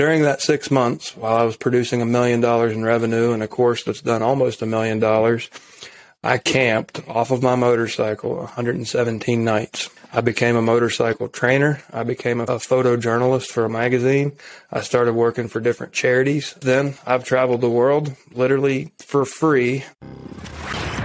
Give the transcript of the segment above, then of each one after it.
During that six months, while I was producing a million dollars in revenue and a course that's done almost a million dollars, I camped off of my motorcycle 117 nights. I became a motorcycle trainer. I became a photojournalist for a magazine. I started working for different charities. Then I've traveled the world literally for free.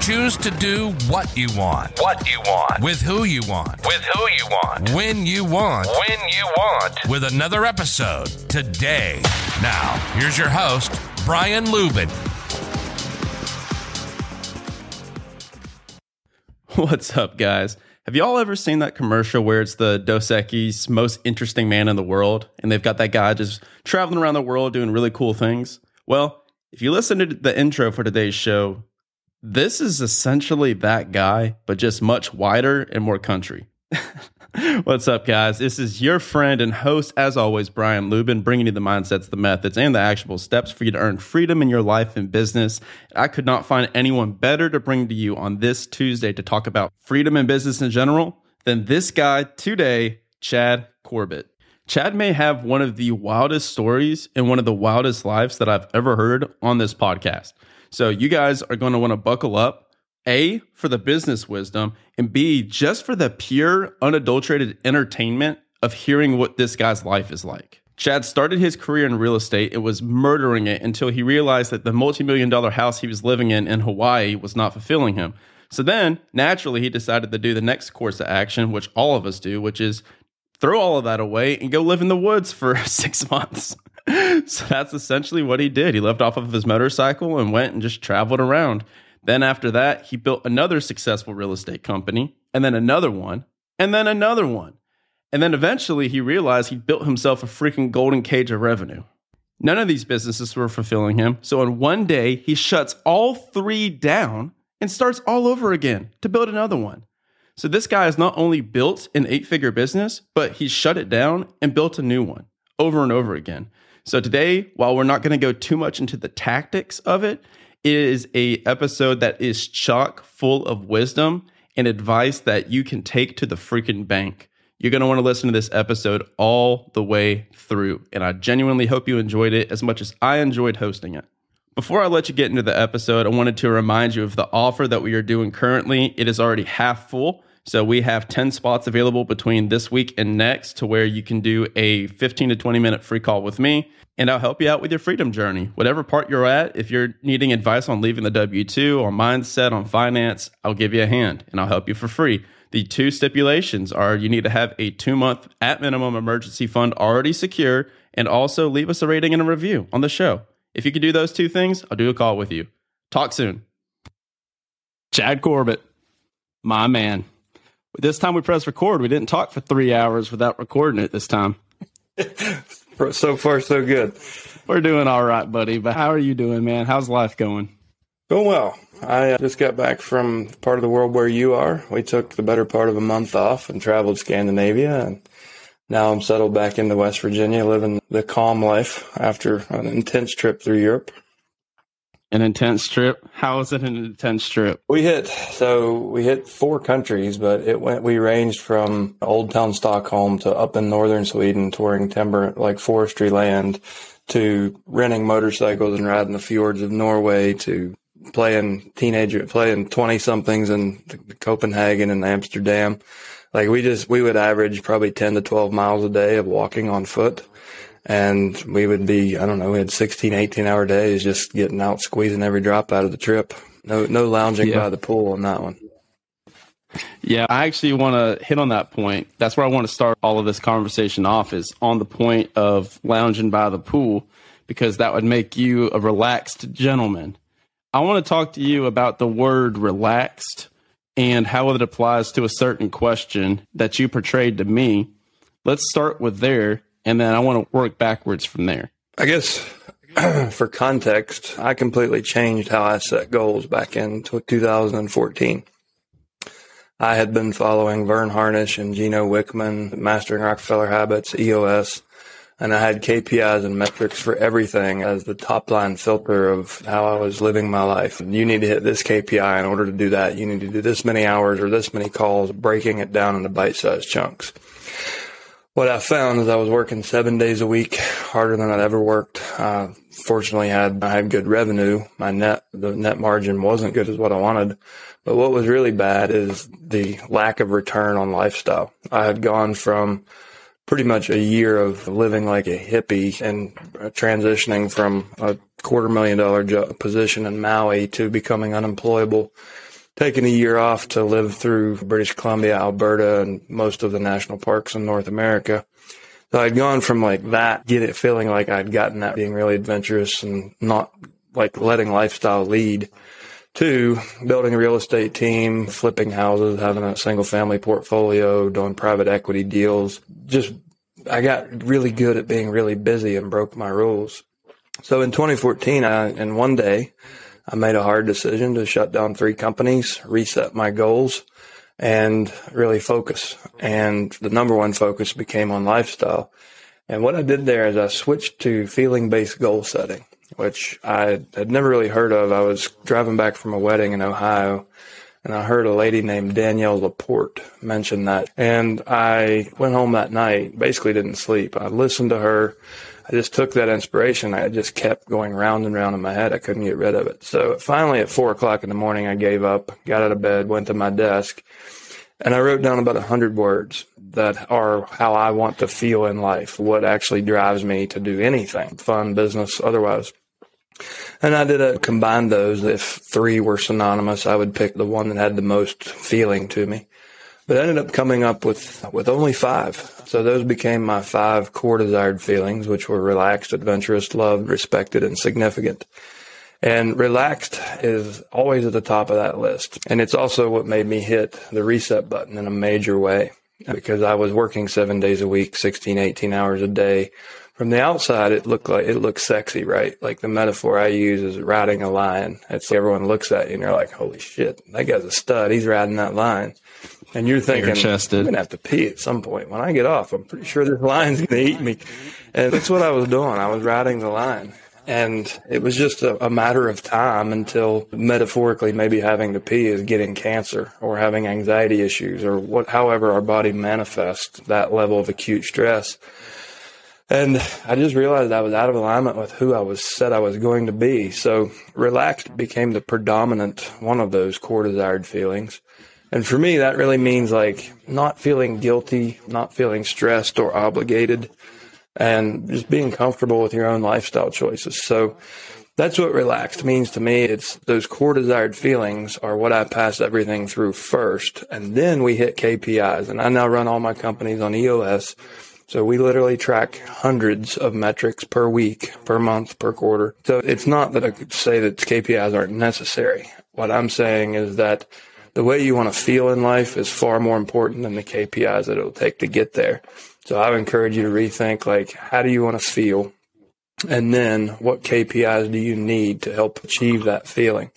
Choose to do what you want. What you want. With who you want. With who you want. When you want. When you want. With another episode today. Now, here's your host, Brian Luebben. What's up, guys? Have y'all ever seen that commercial where it's the Dos Equis most interesting man in the world, and they've got that guy just traveling around the world doing really cool things? Well, if you listen to the intro for today's show, this is essentially that guy, but just much wider and more country. What's up, guys? This is your friend and host, as always, Brian Luebben, bringing you the mindsets, the methods, and the actionable steps for you to earn freedom in your life and business. I could not find anyone better to bring to you on this Tuesday to talk about freedom and business in general than this guy today, Chad Corbett. Chad may have one of the wildest stories and one of the wildest lives that I've ever heard on this podcast. So, you guys are going to want to buckle up a, for the business wisdom, and B, just for the pure, unadulterated entertainment of hearing what this guy's life is like. Chad started his career in real estate and was murdering it until he realized that the multi million dollar house he was living in in Hawaii was not fulfilling him. So then, naturally, he decided to do the next course of action, which all of us do, which is throw all of that away and go live in the woods for six months. so that's essentially what he did. He left off of his motorcycle and went and just traveled around. Then after that, he built another successful real estate company, and then another one, and then another one. And then eventually he realized he built himself a freaking golden cage of revenue. None of these businesses were fulfilling him. So in one day, he shuts all three down and starts all over again to build another one. So this guy has not only built an eight figure business, but he shut it down and built a new one over and over again. So today, while we're not going to go too much into the tactics of it, it is a episode that is chock full of wisdom and advice that you can take to the freaking bank. You're going to want to listen to this episode all the way through. And I genuinely hope you enjoyed it as much as I enjoyed hosting it. Before I let you get into the episode, I wanted to remind you of the offer that we are doing currently. It is already half full. So we have 10 spots available between this week and next to where you can do a 15 to 20 minute free call with me and I'll help you out with your freedom journey. Whatever part you're at, if you're needing advice on leaving the W 2, on mindset, on finance, I'll give you a hand and I'll help you for free. The two stipulations are you need to have a two month at minimum emergency fund already secure and also leave us a rating and a review on the show. If you can do those two things, I'll do a call with you. Talk soon. Chad Corbett, my man. This time we press record. We didn't talk for three hours without recording it this time. So far, so good. We're doing all right, buddy. But how are you doing, man? How's life going? Going well. I uh, just got back from part of the world where you are. We took the better part of a month off and traveled Scandinavia, and now I'm settled back into West Virginia, living the calm life after an intense trip through Europe. An intense trip. How was it an intense trip? We hit so we hit four countries, but it went. We ranged from Old Town Stockholm to up in northern Sweden, touring timber like forestry land, to renting motorcycles and riding the fjords of Norway, to playing teenager, playing twenty somethings in Copenhagen and Amsterdam. Like we just we would average probably ten to twelve miles a day of walking on foot and we would be, I don't know, we had 16, 18 hour days just getting out, squeezing every drop out of the trip. No, no lounging yeah. by the pool on that one. Yeah, I actually want to hit on that point. That's where I want to start all of this conversation off is on the point of lounging by the pool, because that would make you a relaxed gentleman. I want to talk to you about the word relaxed and how it applies to a certain question that you portrayed to me. Let's start with there and then I want to work backwards from there. I guess for context, I completely changed how I set goals back in 2014. I had been following Verne Harnish and Gino Wickman, Mastering Rockefeller Habits, EOS, and I had KPIs and metrics for everything as the top line filter of how I was living my life. You need to hit this KPI in order to do that. You need to do this many hours or this many calls, breaking it down into bite sized chunks. What I found is I was working seven days a week, harder than I'd ever worked. Uh, fortunately, had I had good revenue. My net the net margin wasn't good as what I wanted, but what was really bad is the lack of return on lifestyle. I had gone from pretty much a year of living like a hippie and transitioning from a quarter million dollar position in Maui to becoming unemployable taken a year off to live through British Columbia, Alberta, and most of the national parks in North America. So I'd gone from like that, get it feeling like I'd gotten that being really adventurous and not like letting lifestyle lead to building a real estate team, flipping houses, having a single family portfolio, doing private equity deals. Just, I got really good at being really busy and broke my rules. So in 2014, I, in one day, I made a hard decision to shut down three companies, reset my goals, and really focus. And the number one focus became on lifestyle. And what I did there is I switched to feeling based goal setting, which I had never really heard of. I was driving back from a wedding in Ohio and I heard a lady named Danielle Laporte mention that. And I went home that night, basically didn't sleep. I listened to her I just took that inspiration. I just kept going round and round in my head. I couldn't get rid of it. So finally at four o'clock in the morning, I gave up, got out of bed, went to my desk, and I wrote down about a hundred words that are how I want to feel in life, what actually drives me to do anything, fun, business, otherwise. And I did a, combine those. If three were synonymous, I would pick the one that had the most feeling to me. But I ended up coming up with, with only five. So those became my five core desired feelings, which were relaxed, adventurous, loved, respected, and significant. And relaxed is always at the top of that list. And it's also what made me hit the reset button in a major way because I was working seven days a week, 16, 18 hours a day. From the outside, it looked like it looked sexy, right? Like the metaphor I use is riding a lion. It's everyone looks at you and you're like, holy shit, that guy's a stud. He's riding that lion. And you're thinking, I'm going to have to pee at some point. When I get off, I'm pretty sure this lion's going to eat me. And that's what I was doing. I was riding the line. And it was just a, a, matter of time until metaphorically maybe having to pee is getting cancer or having anxiety issues or what, however our body manifests that level of acute stress. And I just realized I was out of alignment with who I was said I was going to be. So relaxed became the predominant one of those core desired feelings. And for me, that really means like not feeling guilty, not feeling stressed or obligated, and just being comfortable with your own lifestyle choices. So that's what relaxed means to me. It's those core desired feelings are what I pass everything through first. And then we hit KPIs. And I now run all my companies on EOS. So we literally track hundreds of metrics per week, per month, per quarter. So it's not that I could say that KPIs aren't necessary. What I'm saying is that the way you want to feel in life is far more important than the KPIs that it'll take to get there. So I would encourage you to rethink like, how do you want to feel? And then what KPIs do you need to help achieve that feeling?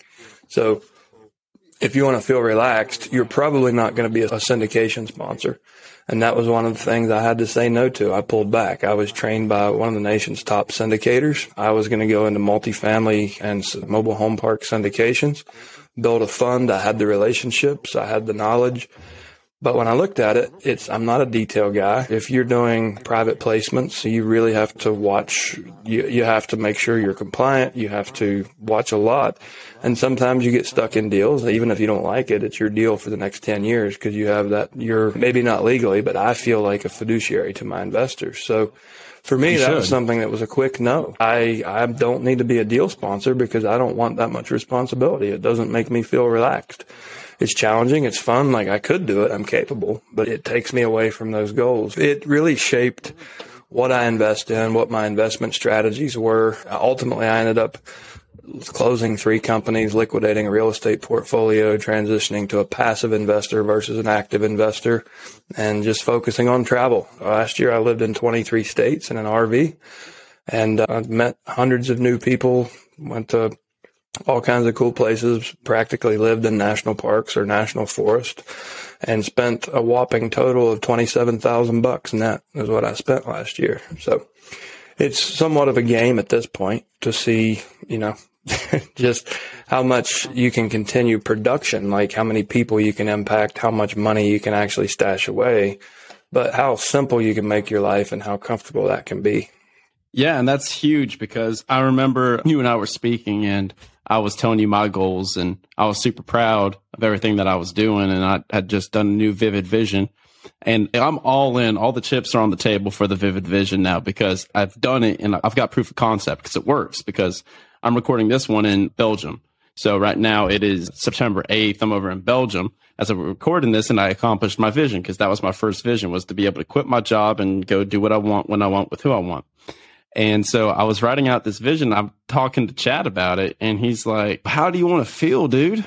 So if you want to feel relaxed, you're probably not going to be a syndication sponsor. And that was one of the things I had to say no to. I pulled back. I was trained by one of the nation's top syndicators. I was going to go into multifamily and mobile home park syndications build a fund. I had the relationships, I had the knowledge. But when I looked at it, it's I'm not a detail guy. If you're doing private placements, you really have to watch. You you have to make sure you're compliant. You have to watch a lot, and sometimes you get stuck in deals. Even if you don't like it, it's your deal for the next ten years because you have that. You're maybe not legally, but I feel like a fiduciary to my investors. So for me, you that should. was something that was a quick no. I, I don't need to be a deal sponsor because I don't want that much responsibility. It doesn't make me feel relaxed. It's challenging. It's fun. Like I could do it. I'm capable, but it takes me away from those goals. It really shaped what I invest in, what my investment strategies were. Ultimately, I ended up closing three companies, liquidating a real estate portfolio, transitioning to a passive investor versus an active investor, and just focusing on travel. Last year, I lived in 23 states in an RV, and uh, I've met hundreds of new people. Went to all kinds of cool places, practically lived in national parks or national forest and spent a whopping total of 27,000 bucks net is what I spent last year. So it's somewhat of a game at this point to see, you know, just how much you can continue production, like how many people you can impact, how much money you can actually stash away, but how simple you can make your life and how comfortable that can be. Yeah, and that's huge because I remember you and I were speaking and I was telling you my goals and I was super proud of everything that I was doing and I had just done a new vivid vision and I'm all in. All the chips are on the table for the vivid vision now because I've done it and I've got proof of concept because it works because I'm recording this one in Belgium. So right now it is September 8th. I'm over in Belgium as I'm recording this and I accomplished my vision because that was my first vision was to be able to quit my job and go do what I want when I want with who I want. And so I was writing out this vision. I'm talking to Chad about it and he's like, how do you want to feel, dude?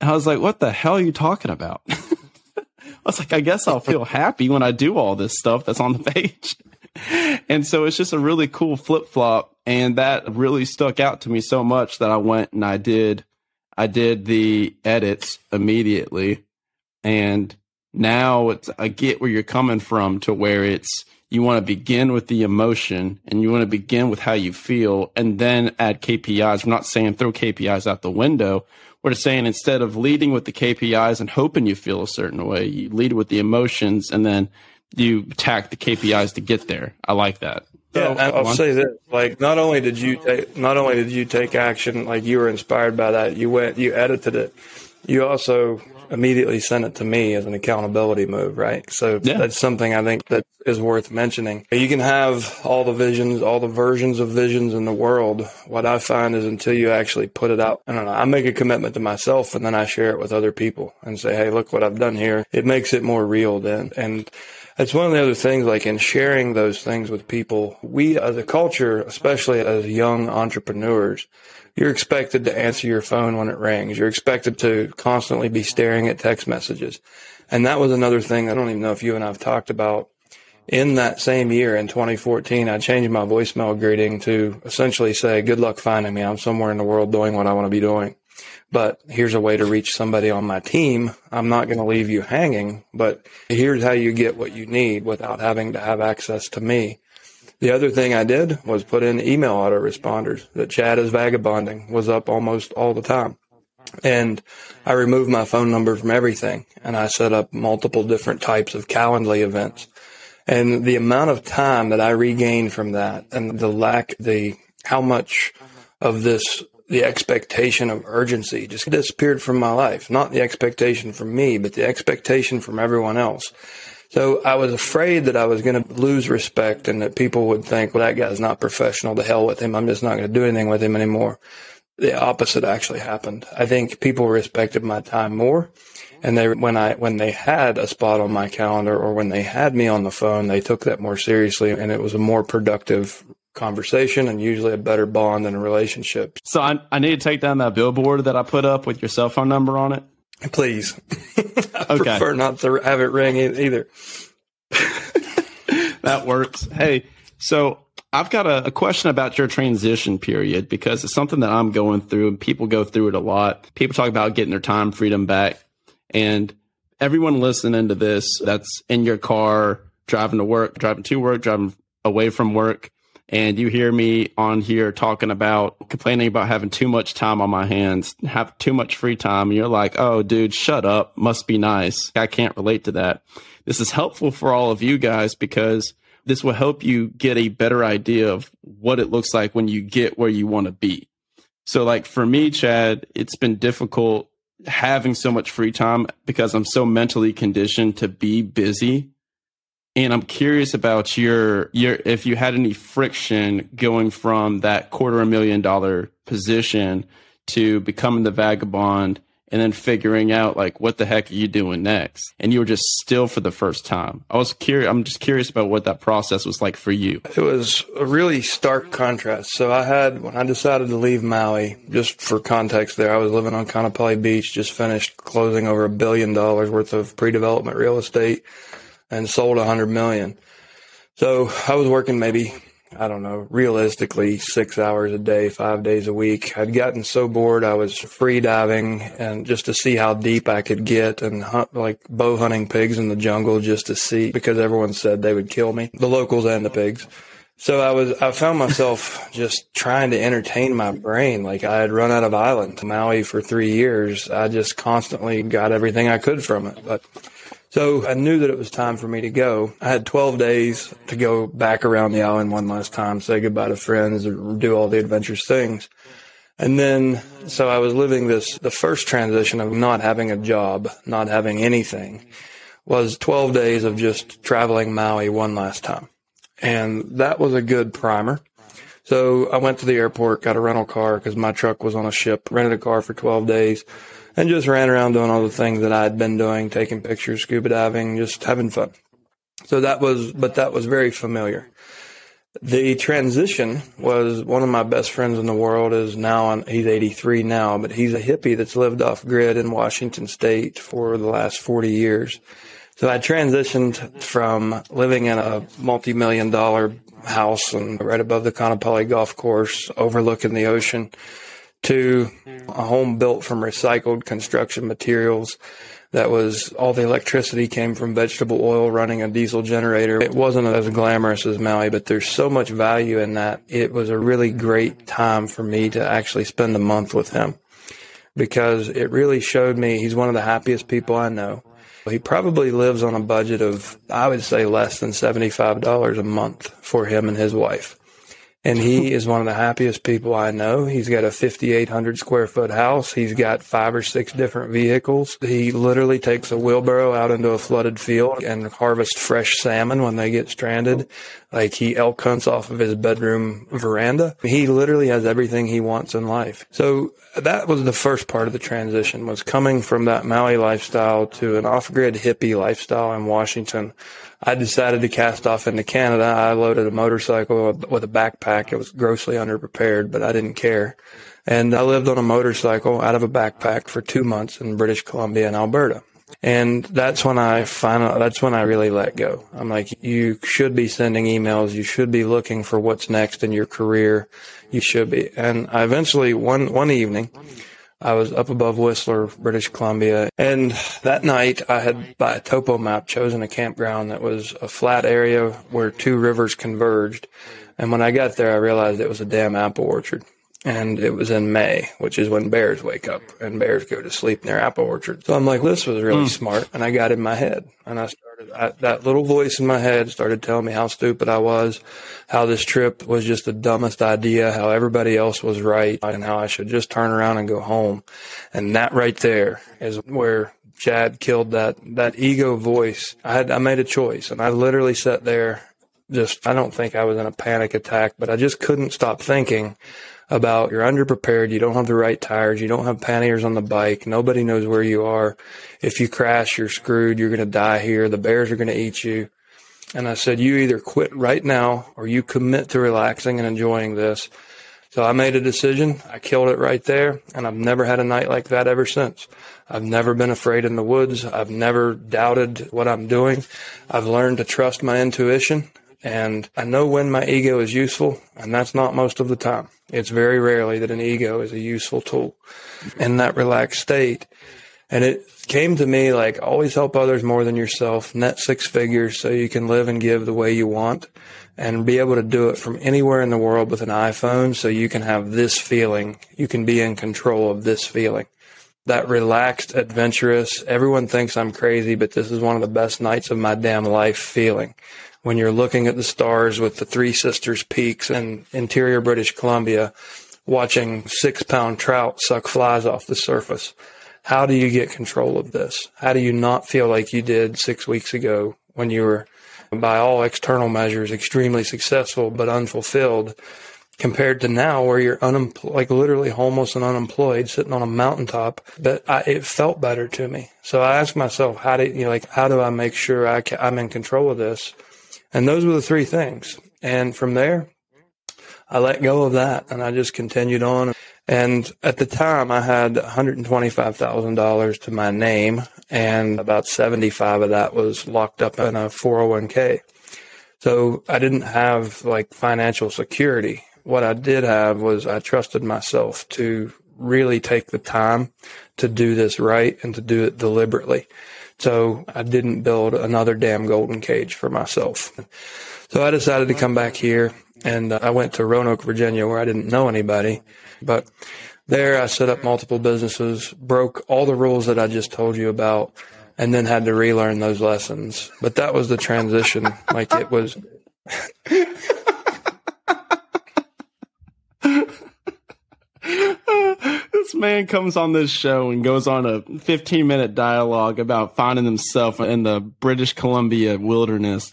I was like, what the hell are you talking about? I was like, I guess I'll feel happy when I do all this stuff that's on the page. and so it's just a really cool flip flop and that really stuck out to me so much that I went and I did I did the edits immediately and now it's I get where you're coming from to where it's you want to begin with the emotion and you want to begin with how you feel and then add KPIs. We're not saying throw KPIs out the window. We're just saying instead of leading with the KPIs and hoping you feel a certain way, you lead with the emotions and then you tack the KPIs to get there. I like that. Yeah, so, I'll say this: like, not only did you take, not only did you take action, like you were inspired by that, you went, you edited it, you also immediately sent it to me as an accountability move, right? So yeah. that's something I think that is worth mentioning. You can have all the visions, all the versions of visions in the world. What I find is until you actually put it out, I don't know, I make a commitment to myself and then I share it with other people and say, Hey, look what I've done here. It makes it more real then. And it's one of the other things, like in sharing those things with people, we as a culture, especially as young entrepreneurs, you're expected to answer your phone when it rings. You're expected to constantly be staring at text messages. And that was another thing I don't even know if you and I've talked about. In that same year, in 2014, I changed my voicemail greeting to essentially say, good luck finding me. I'm somewhere in the world doing what I want to be doing. But here's a way to reach somebody on my team. I'm not going to leave you hanging, but here's how you get what you need without having to have access to me. The other thing I did was put in email autoresponders that Chad is vagabonding was up almost all the time. And I removed my phone number from everything and I set up multiple different types of Calendly events. And the amount of time that I regained from that and the lack, the, how much of this, the expectation of urgency just disappeared from my life. Not the expectation from me, but the expectation from everyone else. So I was afraid that I was going to lose respect and that people would think, well, that guy's not professional. To hell with him. I'm just not going to do anything with him anymore. The opposite actually happened. I think people respected my time more. And they, when I, when they had a spot on my calendar or when they had me on the phone, they took that more seriously and it was a more productive conversation and usually a better bond than a relationship. So I, I need to take down that billboard that I put up with your cell phone number on it. Please. I okay. prefer not to have it ring either. that works. Hey, so I've got a, a, question about your transition period because it's something that I'm going through and people go through it a lot. People talk about getting their time freedom back. And everyone listening to this that's in your car, driving to work, driving to work, driving away from work, and you hear me on here talking about complaining about having too much time on my hands, have too much free time, and you're like, oh, dude, shut up. Must be nice. I can't relate to that. This is helpful for all of you guys because this will help you get a better idea of what it looks like when you get where you want to be. So, like for me, Chad, it's been difficult having so much free time because I'm so mentally conditioned to be busy and I'm curious about your your if you had any friction going from that quarter a million dollar position to becoming the vagabond and then figuring out like what the heck are you doing next? And you were just still for the first time. I was curious i'm just curious about what that process was like for you. It was a really stark contrast. So i had when i decided to leave maui just for context there i was living on Kaanapali beach just finished closing over a billion dollars worth of pre-development real estate and sold a hundred million. So I was working maybe I don't know, realistically six hours a day, five days a week. I'd gotten so bored. I was free diving and just to see how deep I could get and hunt like bow hunting pigs in the jungle just to see because everyone said they would kill me, the locals and the pigs. So I was, I found myself just trying to entertain my brain. Like I had run out of island to Maui for three years. I just constantly got everything I could from it. But so I knew that it was time for me to go. I had 12 days to go back around the island one last time, say goodbye to friends, do all the adventurous things. And then, so I was living this, the first transition of not having a job, not having anything was 12 days of just traveling Maui one last time. And that was a good primer. So I went to the airport, got a rental car because my truck was on a ship, rented a car for 12 days and just ran around doing all the things that I had been doing, taking pictures, scuba diving, just having fun. So that was, but that was very familiar. The transition was one of my best friends in the world is now on, he's 83 now, but he's a hippie that's lived off grid in Washington state for the last 40 years. So I transitioned from living in a multi-million dollar house and right above the Kaanapali golf course overlooking the ocean to a home built from recycled construction materials that was all the electricity came from vegetable oil running a diesel generator. It wasn't as glamorous as Maui, but there's so much value in that. It was a really great time for me to actually spend a month with him because it really showed me he's one of the happiest people I know. He probably lives on a budget of, I would say, less than $75 a month for him and his wife. And he is one of the happiest people I know. He's got a 5,800 square foot house. He's got five or six different vehicles. He literally takes a wheelbarrow out into a flooded field and harvests fresh salmon when they get stranded. Like he elk hunts off of his bedroom veranda. He literally has everything he wants in life. So that was the first part of the transition was coming from that Maui lifestyle to an off grid hippie lifestyle in Washington I decided to cast off into Canada. I loaded a motorcycle with a backpack. It was grossly underprepared, but I didn't care. And I lived on a motorcycle out of a backpack for two months in British Columbia and Alberta. And that's when I finally, that's when I really let go. I'm like, you should be sending emails. You should be looking for what's next in your career. You should be. And I eventually, one, one evening, I was up above Whistler, British Columbia. And that night I had by a topo map chosen a campground that was a flat area where two rivers converged. And when I got there, I realized it was a damn apple orchard. And it was in May, which is when bears wake up and bears go to sleep near apple orchards. So I'm like, this was really mm. smart. And I got in my head and I started, That little voice in my head started telling me how stupid I was, how this trip was just the dumbest idea, how everybody else was right and how I should just turn around and go home. And that right there is where Chad killed that, that ego voice. I had, I made a choice and I literally sat there just, I don't think I was in a panic attack, but I just couldn't stop thinking about you're underprepared, you don't have the right tires, you don't have panniers on the bike, nobody knows where you are. If you crash, you're screwed, you're going to die here, the bears are going to eat you. And I said, you either quit right now or you commit to relaxing and enjoying this. So I made a decision. I killed it right there. And I've never had a night like that ever since. I've never been afraid in the woods. I've never doubted what I'm doing. I've learned to trust my intuition and I know when my ego is useful, and that's not most of the time. It's very rarely that an ego is a useful tool in that relaxed state. And it came to me like always help others more than yourself, net six figures so you can live and give the way you want and be able to do it from anywhere in the world with an iPhone so you can have this feeling. You can be in control of this feeling. That relaxed, adventurous, everyone thinks I'm crazy, but this is one of the best nights of my damn life feeling when you're looking at the stars with the Three Sisters Peaks in interior British Columbia, watching six pound trout suck flies off the surface. How do you get control of this? How do you not feel like you did six weeks ago when you were, by all external measures, extremely successful but unfulfilled? compared to now where you're unemployed, like literally homeless and unemployed, sitting on a mountaintop. But I, it felt better to me. So I asked myself, how do you like, how do I make sure I can, I'm in control of this? And those were the three things. And from there, I let go of that and I just continued on. And at the time, I had $125,000 to my name, and about 75 of that was locked up in a 401k. So I didn't have like financial security. What I did have was I trusted myself to really take the time to do this right and to do it deliberately. So I didn't build another damn golden cage for myself. So I decided to come back here and uh, I went to Roanoke, Virginia, where I didn't know anybody. But there I set up multiple businesses, broke all the rules that I just told you about, and then had to relearn those lessons. But that was the transition. like it was. man comes on this show and goes on a 15 minute dialogue about finding himself in the British Columbia wilderness.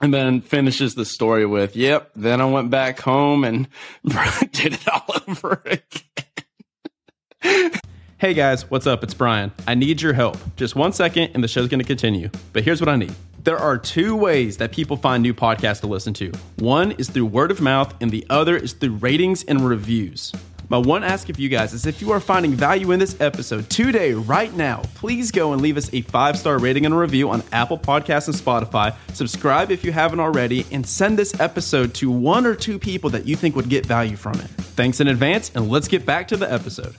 And then finishes the story with, yep, then I went back home and did it all over again. hey guys, what's up? It's Brian. I need your help. Just one second and the show's going to continue. But here's what I need. There are two ways that people find new podcasts to listen to. One is through word of mouth, and the other is through ratings and reviews. My one ask of you guys is if you are finding value in this episode today, right now, please go and leave us a five star rating and a review on Apple Podcasts and Spotify. Subscribe if you haven't already, and send this episode to one or two people that you think would get value from it. Thanks in advance, and let's get back to the episode.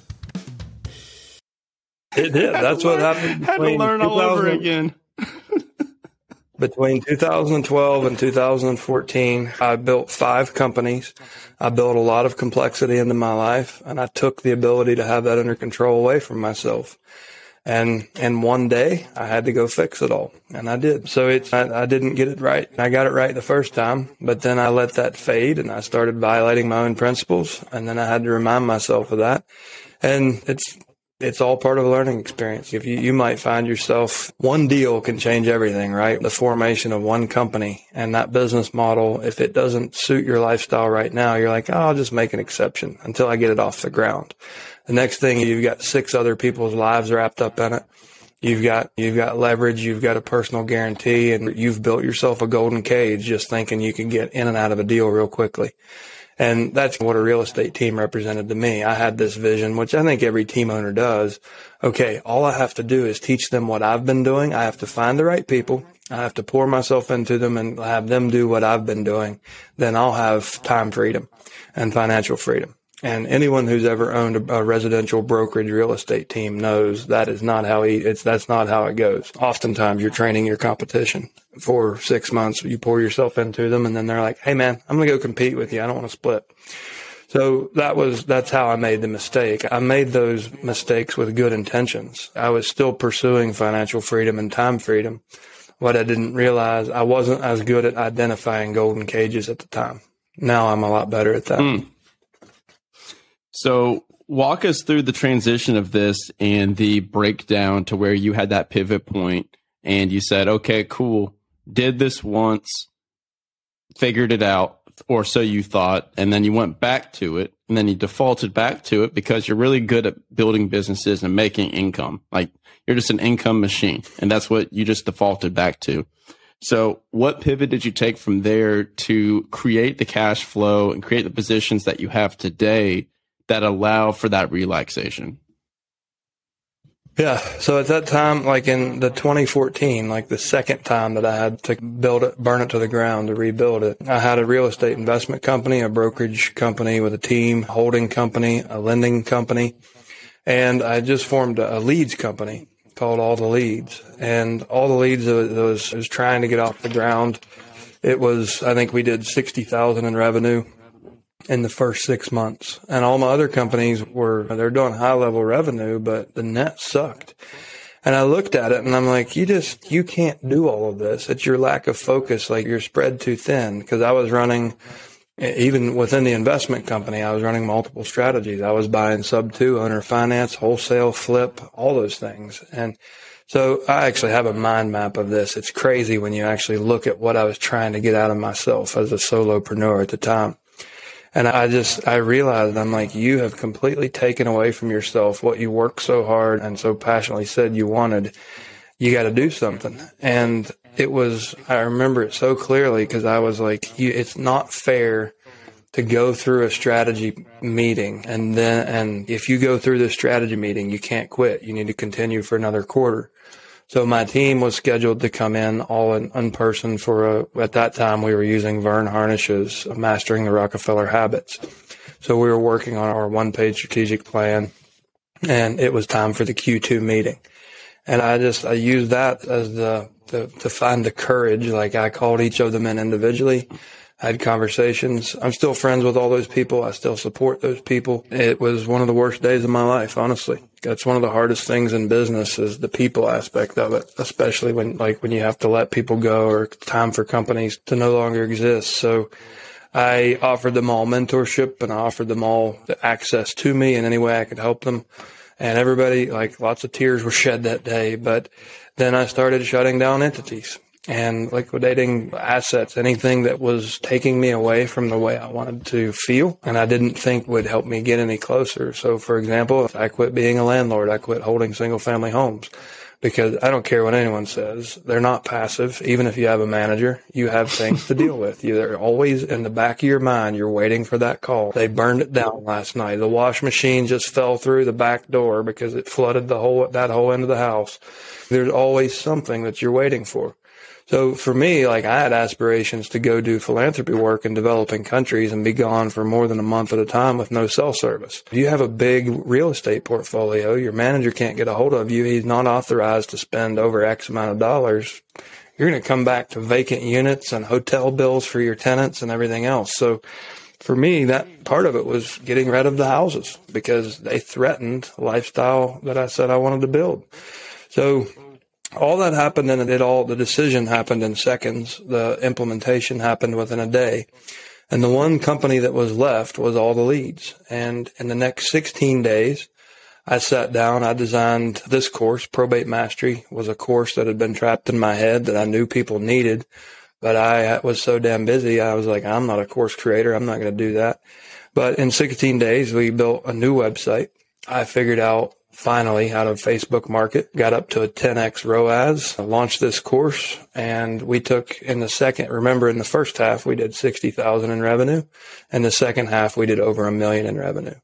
It did. That's what happened. Had to learn all over again. Between 2012 and 2014, I built five companies. I built a lot of complexity into my life and I took the ability to have that under control away from myself. And, and one day I had to go fix it all and I did. So it's, I, I didn't get it right. I got it right the first time, but then I let that fade and I started violating my own principles. And then I had to remind myself of that. And it's, it's all part of a learning experience. If you, you might find yourself, one deal can change everything, right? The formation of one company and that business model, if it doesn't suit your lifestyle right now, you're like, oh, I'll just make an exception until I get it off the ground. The next thing you've got six other people's lives wrapped up in it. You've got, you've got leverage. You've got a personal guarantee and you've built yourself a golden cage just thinking you can get in and out of a deal real quickly. And that's what a real estate team represented to me. I had this vision, which I think every team owner does. Okay. All I have to do is teach them what I've been doing. I have to find the right people. I have to pour myself into them and have them do what I've been doing. Then I'll have time freedom and financial freedom. And anyone who's ever owned a, residential brokerage real estate team knows that is not how he, it's, that's not how it goes. Oftentimes you're training your competition for six months. You pour yourself into them and then they're like, Hey man, I'm going to go compete with you. I don't want to split. So that was, that's how I made the mistake. I made those mistakes with good intentions. I was still pursuing financial freedom and time freedom. What I didn't realize, I wasn't as good at identifying golden cages at the time. Now I'm a lot better at that. Hmm. So walk us through the transition of this and the breakdown to where you had that pivot point and you said, okay, cool. Did this once, figured it out, or so you thought, and then you went back to it and then you defaulted back to it because you're really good at building businesses and making income. Like you're just an income machine and that's what you just defaulted back to. So what pivot did you take from there to create the cash flow and create the positions that you have today that allow for that relaxation? Yeah. So at that time, like in the 2014, like the second time that I had to build it, burn it to the ground to rebuild it, I had a real estate investment company, a brokerage company with a team, holding company, a lending company, and I just formed a leads company called All the Leads. And All the Leads was, was trying to get off the ground. It was, I think we did 60,000 in revenue in the first six months. And all my other companies were, they're doing high level revenue, but the net sucked. And I looked at it and I'm like, you just, you can't do all of this. It's your lack of focus. Like you're spread too thin because I was running, even within the investment company, I was running multiple strategies. I was buying sub two owner finance, wholesale flip, all those things. And so I actually have a mind map of this. It's crazy when you actually look at what I was trying to get out of myself as a solopreneur at the time. And I just, I realized I'm like, you have completely taken away from yourself what you worked so hard and so passionately said you wanted. You got to do something. And it was, I remember it so clearly because I was like, you, it's not fair to go through a strategy meeting and then, and if you go through this strategy meeting, you can't quit. You need to continue for another quarter. So my team was scheduled to come in all in, in person for a, at that time we were using Verne Harnish's Mastering the Rockefeller Habits. So we were working on our one page strategic plan and it was time for the Q2 meeting. And I just, I used that as the, the to find the courage. Like I called each of them in individually. I had conversations. I'm still friends with all those people. I still support those people. It was one of the worst days of my life, honestly. That's one of the hardest things in business is the people aspect of it, especially when, like, when you have to let people go or time for companies to no longer exist. So I offered them all mentorship and I offered them all the access to me in any way I could help them. And everybody, like, lots of tears were shed that day. But then I started shutting down entities and liquidating assets, anything that was taking me away from the way I wanted to feel and I didn't think would help me get any closer. So for example, I quit being a landlord. I quit holding single family homes because I don't care what anyone says. They're not passive. Even if you have a manager, you have things to deal with. You're always in the back of your mind. You're waiting for that call. They burned it down last night. The wash machine just fell through the back door because it flooded the whole, that whole end of the house. There's always something that you're waiting for. So for me, like I had aspirations to go do philanthropy work in developing countries and be gone for more than a month at a time with no cell service. If you have a big real estate portfolio, your manager can't get a hold of you. He's not authorized to spend over X amount of dollars. You're going to come back to vacant units and hotel bills for your tenants and everything else. So for me, that part of it was getting rid of the houses because they threatened lifestyle that I said I wanted to build. So all that happened and it all, the decision happened in seconds. The implementation happened within a day. And the one company that was left was all the leads. And in the next 16 days, I sat down, I designed this course. Probate Mastery was a course that had been trapped in my head that I knew people needed, but I was so damn busy. I was like, I'm not a course creator. I'm not going to do that. But in 16 days, we built a new website. I figured out finally out of Facebook market, got up to a 10x ROAS, launched this course and we took in the second, remember in the first half, we did 60,000 in revenue. And the second half, we did over a million in revenue.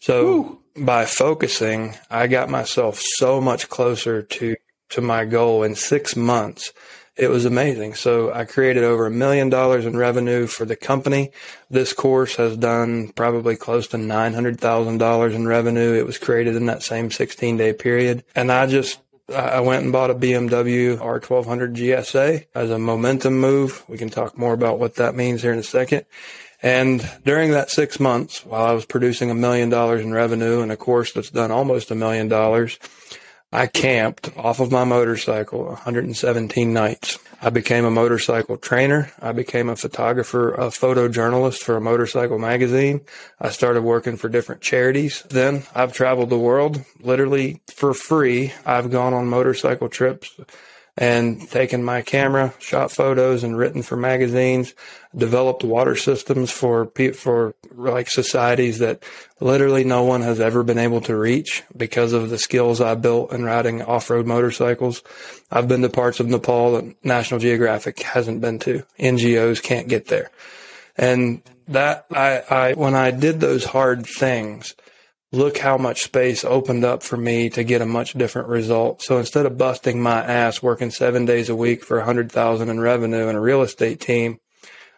So by focusing, I got myself so much closer to, to my goal in six months it was amazing. So I created over a million dollars in revenue for the company. This course has done probably close to $900,000 in revenue. It was created in that same 16 day period. And I just, I went and bought a BMW R1200 GSA as a momentum move. We can talk more about what that means here in a second. And during that six months, while I was producing a million dollars in revenue and a course that's done almost a million dollars, I camped off of my motorcycle 117 nights. I became a motorcycle trainer. I became a photographer, a photojournalist for a motorcycle magazine. I started working for different charities. Then I've traveled the world literally for free. I've gone on motorcycle trips and taken my camera, shot photos and written for magazines, developed water systems for for like societies that literally no one has ever been able to reach because of the skills I built in riding off-road motorcycles. I've been to parts of Nepal that National Geographic hasn't been to. NGOs can't get there. And that I, I when I did those hard things, look how much space opened up for me to get a much different result. So instead of busting my ass working seven days a week for a hundred thousand in revenue and a real estate team,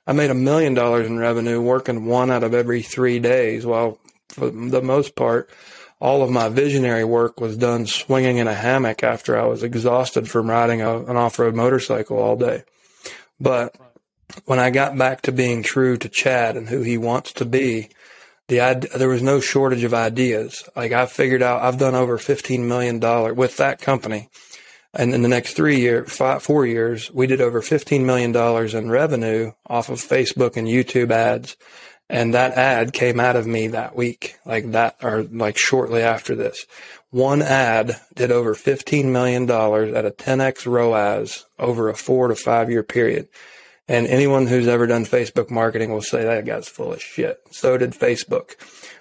I made a million dollars in revenue working one out of every three days. While for the most part, all of my visionary work was done swinging in a hammock after I was exhausted from riding a, an off-road motorcycle all day. But when I got back to being true to Chad and who he wants to be, the there was no shortage of ideas. Like I figured out, I've done over fifteen million dollar with that company, and in the next three years, five, four years, we did over fifteen million dollars in revenue off of Facebook and YouTube ads, and that ad came out of me that week, like that, or like shortly after this. One ad did over fifteen million dollars at a 10x ROAS over a four to five year period. And anyone who's ever done Facebook marketing will say that guy's full of shit. So did Facebook.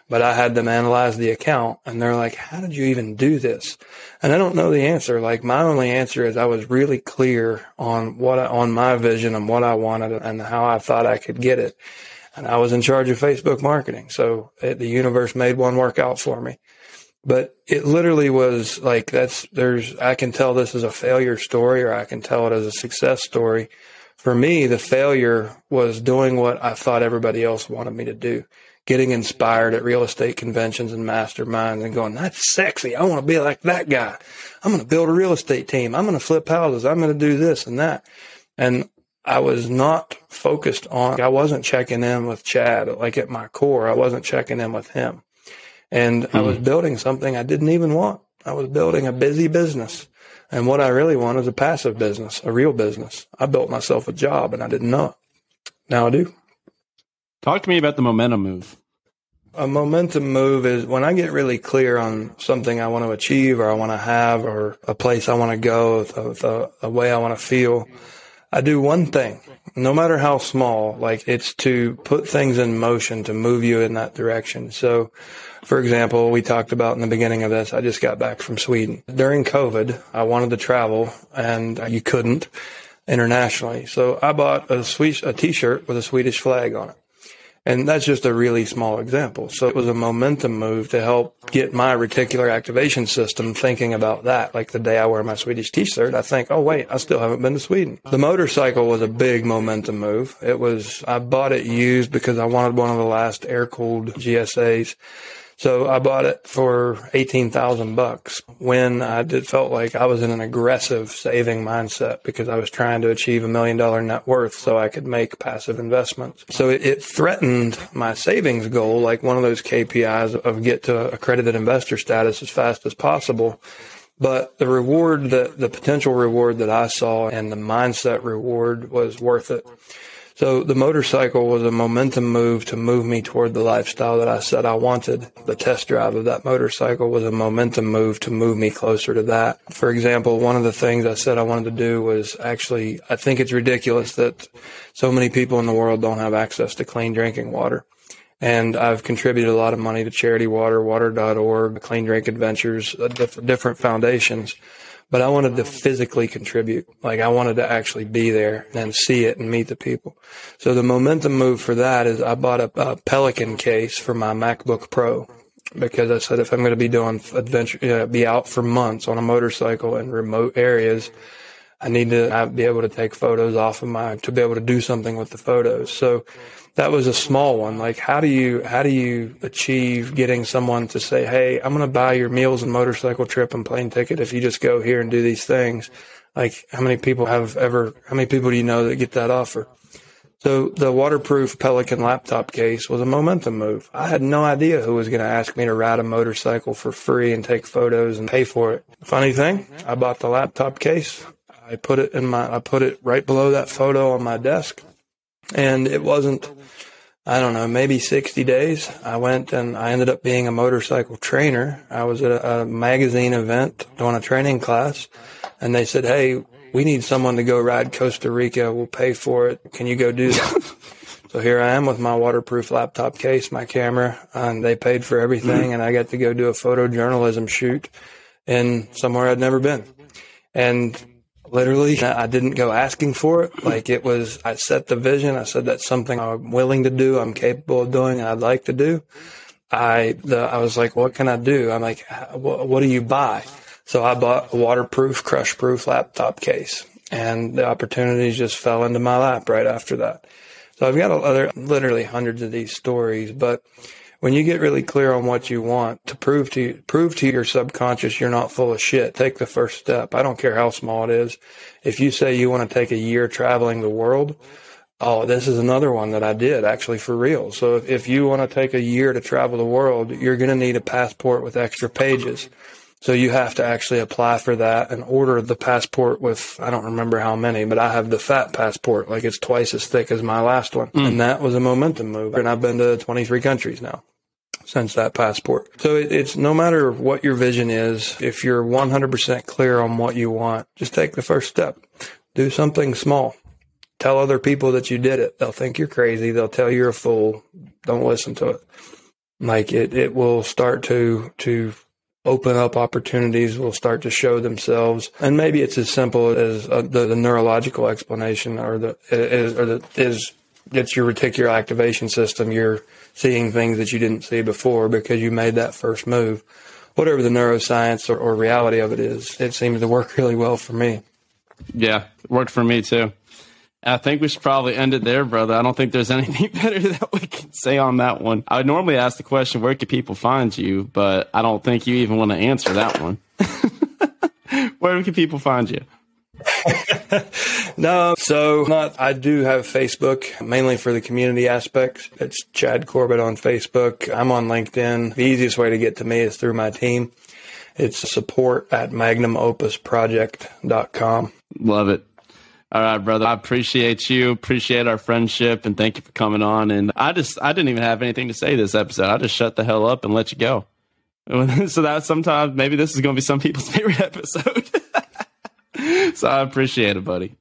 But I had them analyze the account and they're like, how did you even do this? And I don't know the answer. Like my only answer is I was really clear on what I, on my vision and what I wanted and how I thought I could get it. And I was in charge of Facebook marketing. So it, the universe made one work out for me. But it literally was like that's there's I can tell this as a failure story or I can tell it as a success story. For me, the failure was doing what I thought everybody else wanted me to do. Getting inspired at real estate conventions and masterminds and going, that's sexy. I want to be like that guy. I'm going to build a real estate team. I'm going to flip houses. I'm going to do this and that. And I was not focused on, I wasn't checking in with Chad. Like at my core, I wasn't checking in with him. And mm. I was building something I didn't even want. I was building a busy business. And what I really want is a passive business, a real business. I built myself a job and I didn't know it. Now I do. Talk to me about the momentum move. A momentum move is when I get really clear on something I want to achieve or I want to have or a place I want to go, the, a way I want to feel. I do one thing, no matter how small, like it's to put things in motion to move you in that direction. So for example, we talked about in the beginning of this, I just got back from Sweden. During COVID, I wanted to travel and you couldn't internationally. So I bought a a t-shirt with a Swedish flag on it. And that's just a really small example. So it was a momentum move to help get my reticular activation system thinking about that. Like the day I wear my Swedish t-shirt, I think, oh wait, I still haven't been to Sweden. The motorcycle was a big momentum move. It was, I bought it used because I wanted one of the last air cooled GSAs so I bought it for 18,000 bucks when I did felt like I was in an aggressive saving mindset because I was trying to achieve a million dollar net worth so I could make passive investments. So it, it threatened my savings goal, like one of those KPIs of get to accredited investor status as fast as possible. But the reward that the potential reward that I saw and the mindset reward was worth it. So the motorcycle was a momentum move to move me toward the lifestyle that I said I wanted. The test drive of that motorcycle was a momentum move to move me closer to that. For example, one of the things I said I wanted to do was actually, I think it's ridiculous that so many people in the world don't have access to clean drinking water. And I've contributed a lot of money to Charity Water, Water.org, Clean Drink Adventures, uh, different foundations but I wanted to physically contribute. Like I wanted to actually be there and see it and meet the people. So the momentum move for that is I bought a, a Pelican case for my MacBook Pro because I said if I'm going to be doing adventure, know, be out for months on a motorcycle in remote areas, I need to be able to take photos off of my to be able to do something with the photos. So that was a small one. Like, how do you how do you achieve getting someone to say, "Hey, I'm going to buy your meals and motorcycle trip and plane ticket if you just go here and do these things"? Like, how many people have ever? How many people do you know that get that offer? So the waterproof Pelican laptop case was a momentum move. I had no idea who was going to ask me to ride a motorcycle for free and take photos and pay for it. Funny thing, I bought the laptop case. I put it in my, I put it right below that photo on my desk. And it wasn't, I don't know, maybe 60 days. I went and I ended up being a motorcycle trainer. I was at a, a magazine event doing a training class and they said, Hey, we need someone to go ride Costa Rica. We'll pay for it. Can you go do that? so here I am with my waterproof laptop case, my camera, and they paid for everything. Mm-hmm. And I got to go do a photojournalism shoot in somewhere I'd never been. And literally. I didn't go asking for it. Like it was, I set the vision. I said, that's something I'm willing to do. I'm capable of doing. I'd like to do. I, the, I was like, what can I do? I'm like, what, what do you buy? So I bought a waterproof, crush proof laptop case and the opportunities just fell into my lap right after that. So I've got other, literally hundreds of these stories, but when you get really clear on what you want to prove to prove to your subconscious you're not full of shit, take the first step. I don't care how small it is. If you say you want to take a year traveling the world, oh, this is another one that I did actually for real. So if, if you want to take a year to travel the world, you're going to need a passport with extra pages. So you have to actually apply for that and order the passport with, I don't remember how many, but I have the fat passport. Like it's twice as thick as my last one. Mm. And that was a momentum move. And I've been to 23 countries now since that passport. So it, it's no matter what your vision is, if you're 100% clear on what you want, just take the first step. Do something small. Tell other people that you did it. They'll think you're crazy. They'll tell you're a fool. Don't listen to it. Like it, it will start to, to open up opportunities will start to show themselves. And maybe it's as simple as uh, the, the, neurological explanation or the, is, or the, is, it's your reticular activation system. You're seeing things that you didn't see before because you made that first move. whatever the neuroscience or, or reality of it is, it seems to work really well for me. Yeah, worked for me too. I think we should probably end it there, brother. I don't think there's anything better that we can say on that one. I would normally ask the question, where can people find you? But I don't think you even want to answer that one. where can people find you? no, so not. I do have Facebook mainly for the community aspects. It's Chad Corbett on Facebook. I'm on LinkedIn. The easiest way to get to me is through my team. It's support at magnumopusproject.com. Love it. All right, brother. I appreciate you. Appreciate our friendship, and thank you for coming on. And I just, I didn't even have anything to say this episode. I just shut the hell up and let you go. so that sometimes maybe this is going to be some people's favorite episode. so I appreciate it, buddy.